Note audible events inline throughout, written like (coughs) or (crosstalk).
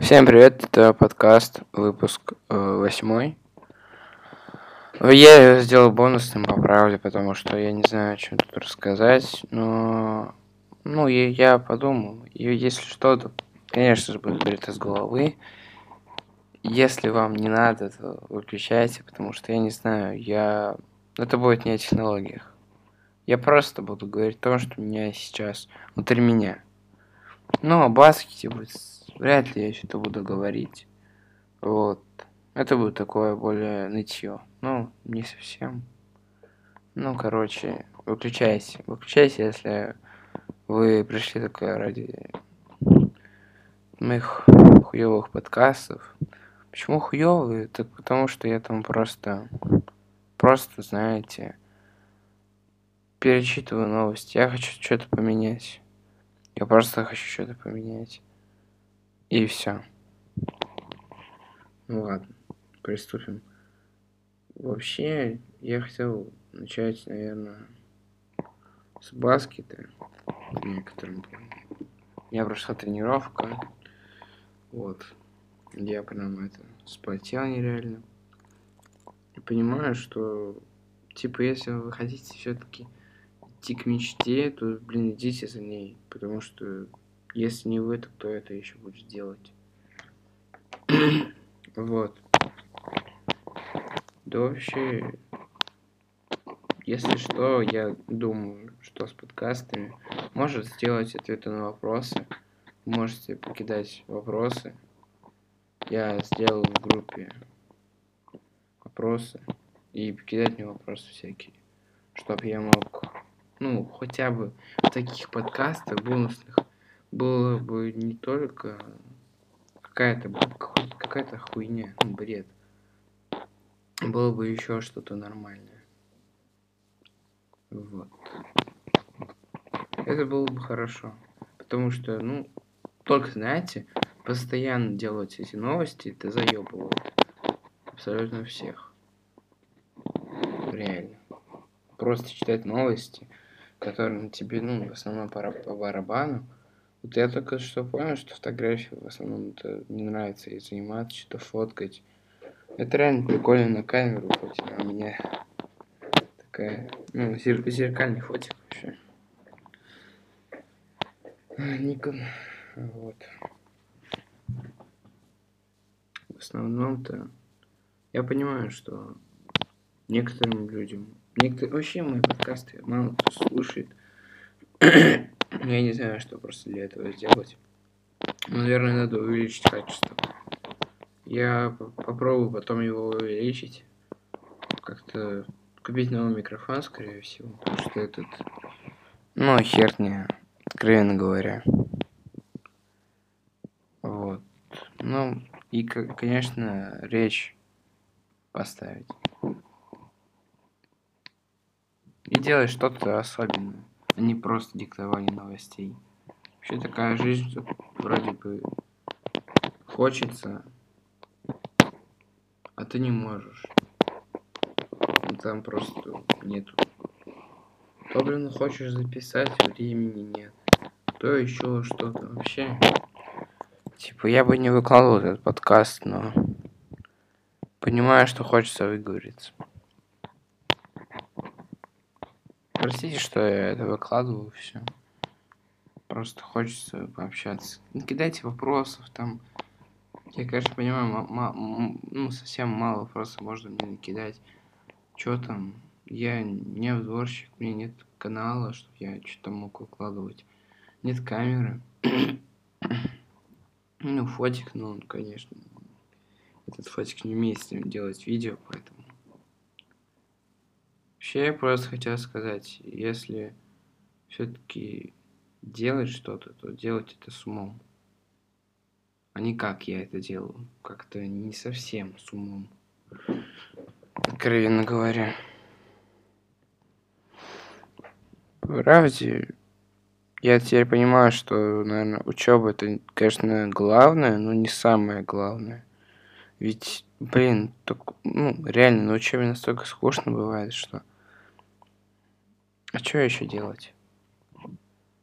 Всем привет, это подкаст, выпуск э, восьмой. Я сделал бонусным по правде, потому что я не знаю, о чем тут рассказать, но ну, я, я подумал, и если что, то, конечно же, будет говорить из головы. Если вам не надо, то выключайте, потому что я не знаю, я... Это будет не о технологиях. Я просто буду говорить о том, что у меня сейчас внутри меня. Ну, о баскете будет вряд ли я что-то буду говорить. Вот. Это будет такое более нытье. Ну, не совсем. Ну, короче, выключайся. Выключайся, если вы пришли только ради моих хуевых подкастов. Почему хуёвые? Так потому что я там просто, просто, знаете, перечитываю новости. Я хочу что-то поменять. Я просто хочу что-то поменять. И все. Ну ладно, приступим. Вообще, я хотел начать, наверное, с баскета. Некоторым У меня прошла тренировка. Вот. Я прям это спотел нереально. И понимаю, что типа если вы хотите все-таки идти к мечте, то, блин, идите за ней. Потому что если не вы, то кто это еще будет делать? (clears throat) вот. Да вообще, если что, я думаю, что с подкастами может сделать ответы на вопросы. Можете покидать вопросы. Я сделал в группе вопросы и покидать мне вопросы всякие, чтобы я мог, ну, хотя бы в таких подкастах бонусных было бы не только какая-то какая-то хуйня, ну, бред. Было бы еще что-то нормальное. Вот. Это было бы хорошо. Потому что, ну, только, знаете, постоянно делать эти новости, это заебывает. Абсолютно всех. Реально. Просто читать новости, которые тебе, ну, в основном по, по барабану, вот я только что понял, что фотографии в основном это не нравится и заниматься, что-то фоткать. Это реально прикольно на камеру, хоть а у меня такая, ну, зер зеркальный фотик вообще. Никон, вот. В основном-то я понимаю, что некоторым людям, некоторые, вообще мои подкасты мало кто слушает. Я не знаю, что просто для этого сделать. Наверное, надо увеличить качество. Я попробую потом его увеличить. Как-то купить новый микрофон, скорее всего. Потому что этот... Ну, херня, откровенно говоря. Вот. Ну, и, конечно, речь поставить. И делать что-то особенное не просто диктование новостей. Вообще такая жизнь, вроде бы хочется, а ты не можешь. Ну, там просто нету. То, блин, хочешь записать, времени нет. То еще что-то вообще. Типа, я бы не выкладывал этот подкаст, но понимаю, что хочется выговориться. Простите, что я это выкладываю все. Просто хочется пообщаться. Не кидайте вопросов там. Я, конечно, понимаю, ну, совсем мало вопросов можно мне накидать. Что там? Я не обзорщик, у меня нет канала, чтобы я что-то мог выкладывать. Нет камеры. (coughs) ну, фотик, ну, конечно. Этот фотик не умеет с ним делать видео, поэтому Вообще, я просто хотел сказать, если все-таки делать что-то, то делать это с умом. А не как я это делаю. Как-то не совсем с умом. Откровенно говоря. Правде, я теперь понимаю, что, наверное, учеба это, конечно, главное, но не самое главное. Ведь, блин, так, ну, реально, на учебе настолько скучно бывает, что а что еще делать?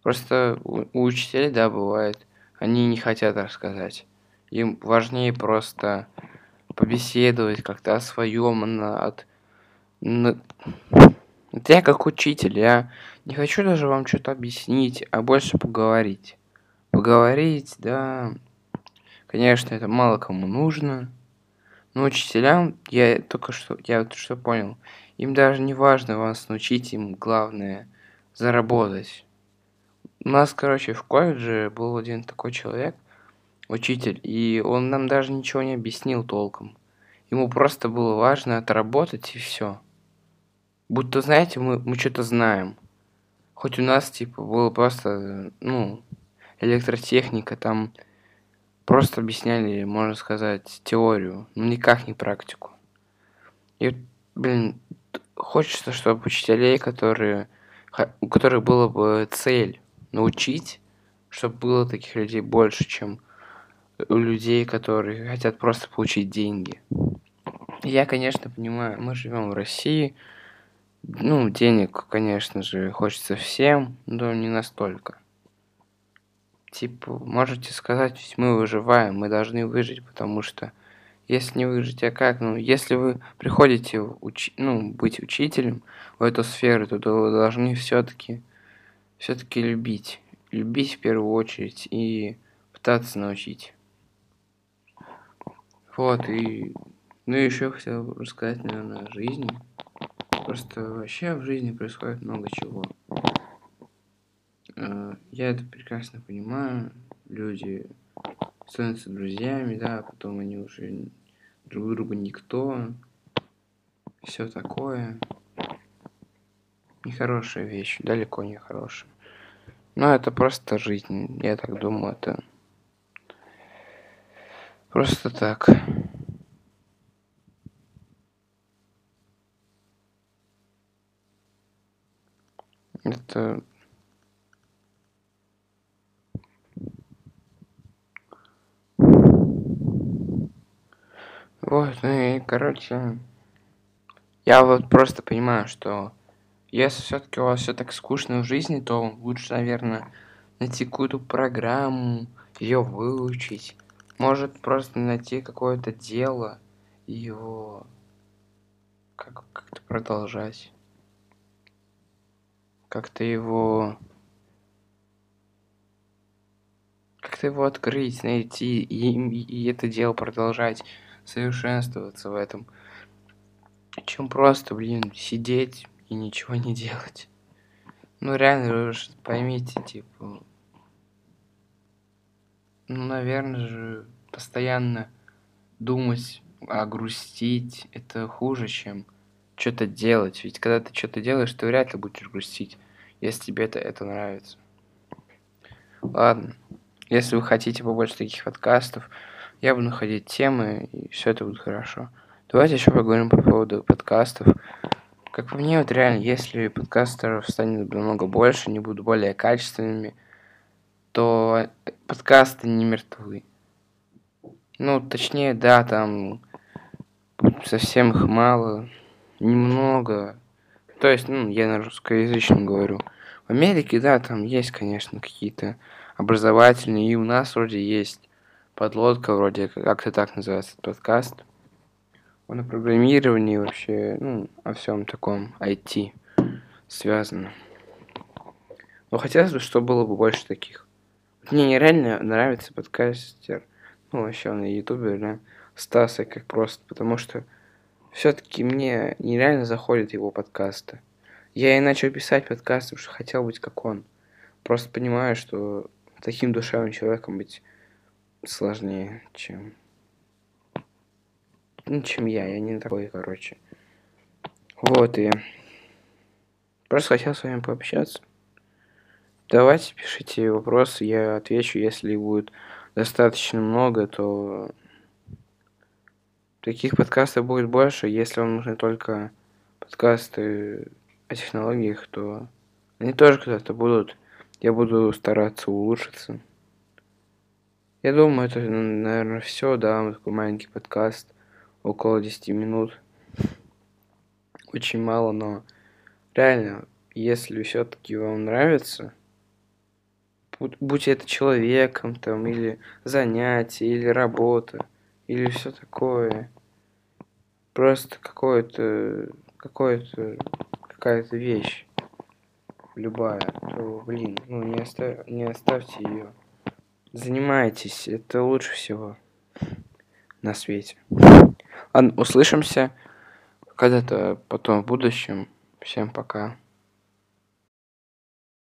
Просто у, у учителей, да, бывает, они не хотят рассказать. Им важнее просто побеседовать как-то о своем, от, на... Вот я как учитель, я не хочу даже вам что-то объяснить, а больше поговорить. Поговорить, да, конечно, это мало кому нужно. Но учителям, я только что, я вот что понял, им даже не важно вас научить, им главное заработать. У нас, короче, в колледже был один такой человек, учитель, и он нам даже ничего не объяснил толком. Ему просто было важно отработать и все. Будто, знаете, мы, мы что-то знаем. Хоть у нас, типа, было просто, ну, электротехника, там просто объясняли, можно сказать, теорию, но никак не практику. И, блин, хочется, чтобы учителей, которые, у которых было бы цель научить, чтобы было таких людей больше, чем у людей, которые хотят просто получить деньги. Я, конечно, понимаю, мы живем в России, ну, денег, конечно же, хочется всем, но не настолько. Типа, можете сказать, мы выживаем, мы должны выжить, потому что если не выжить, а как? Ну, если вы приходите уч... ну, быть учителем в эту сферу, то вы должны все-таки все-таки любить. Любить в первую очередь и пытаться научить. Вот, и... Ну, еще хотел рассказать, наверное, о жизни. Просто вообще в жизни происходит много чего. Э, я это прекрасно понимаю. Люди становятся друзьями, да, потом они уже друг другу никто. Все такое. Нехорошая вещь, далеко не хорошая. Но это просто жизнь, я так думаю, это просто так. Это... Вот, ну и, короче, я вот просто понимаю, что если все-таки у вас все так скучно в жизни, то лучше, наверное, найти какую-то программу, ее выучить. Может просто найти какое-то дело и его как- как-то продолжать как-то его как-то его открыть, найти и, и это дело продолжать совершенствоваться в этом, чем просто, блин, сидеть и ничего не делать. Ну реально, вы же поймите, типа, ну, наверное же, постоянно думать, а грустить, это хуже, чем что-то делать. Ведь когда ты что-то делаешь, ты вряд ли будешь грустить, если тебе это, это нравится. Ладно. Если вы хотите побольше таких подкастов, я буду находить темы, и все это будет хорошо. Давайте еще поговорим по поводу подкастов. Как по мне, вот реально, если подкастеров станет намного больше, они будут более качественными, то подкасты не мертвы. Ну, точнее, да, там совсем их мало, немного. То есть, ну, я на русскоязычном говорю. В Америке, да, там есть, конечно, какие-то образовательные, и у нас вроде есть подлодка, вроде как-то так называется подкаст. Он о программировании вообще, ну, о всем таком IT связано. Но хотелось бы, чтобы было бы больше таких. Мне нереально нравится подкастер, ну, вообще он на ютубе, да, Стаса, как просто, потому что все-таки мне нереально заходят его подкасты. Я и начал писать подкасты, потому что хотел быть как он. Просто понимаю, что таким душевным человеком быть сложнее, чем... Ну, чем я. Я не такой, короче. Вот, и... Просто хотел с вами пообщаться. Давайте пишите вопросы, я отвечу. Если будет достаточно много, то Таких подкастов будет больше. Если вам нужны только подкасты о технологиях, то они тоже когда-то будут. Я буду стараться улучшиться. Я думаю, это, наверное, все, да, такой маленький подкаст, около 10 минут. Очень мало, но реально, если все-таки вам нравится, будь это человеком там, или занятие, или работа, или все такое. Просто какое-то, какое-то, какая-то вещь любая, то, блин, ну не, оставь, не оставьте ее. Занимайтесь, это лучше всего на свете. Ладно, услышимся когда-то потом в будущем. Всем пока.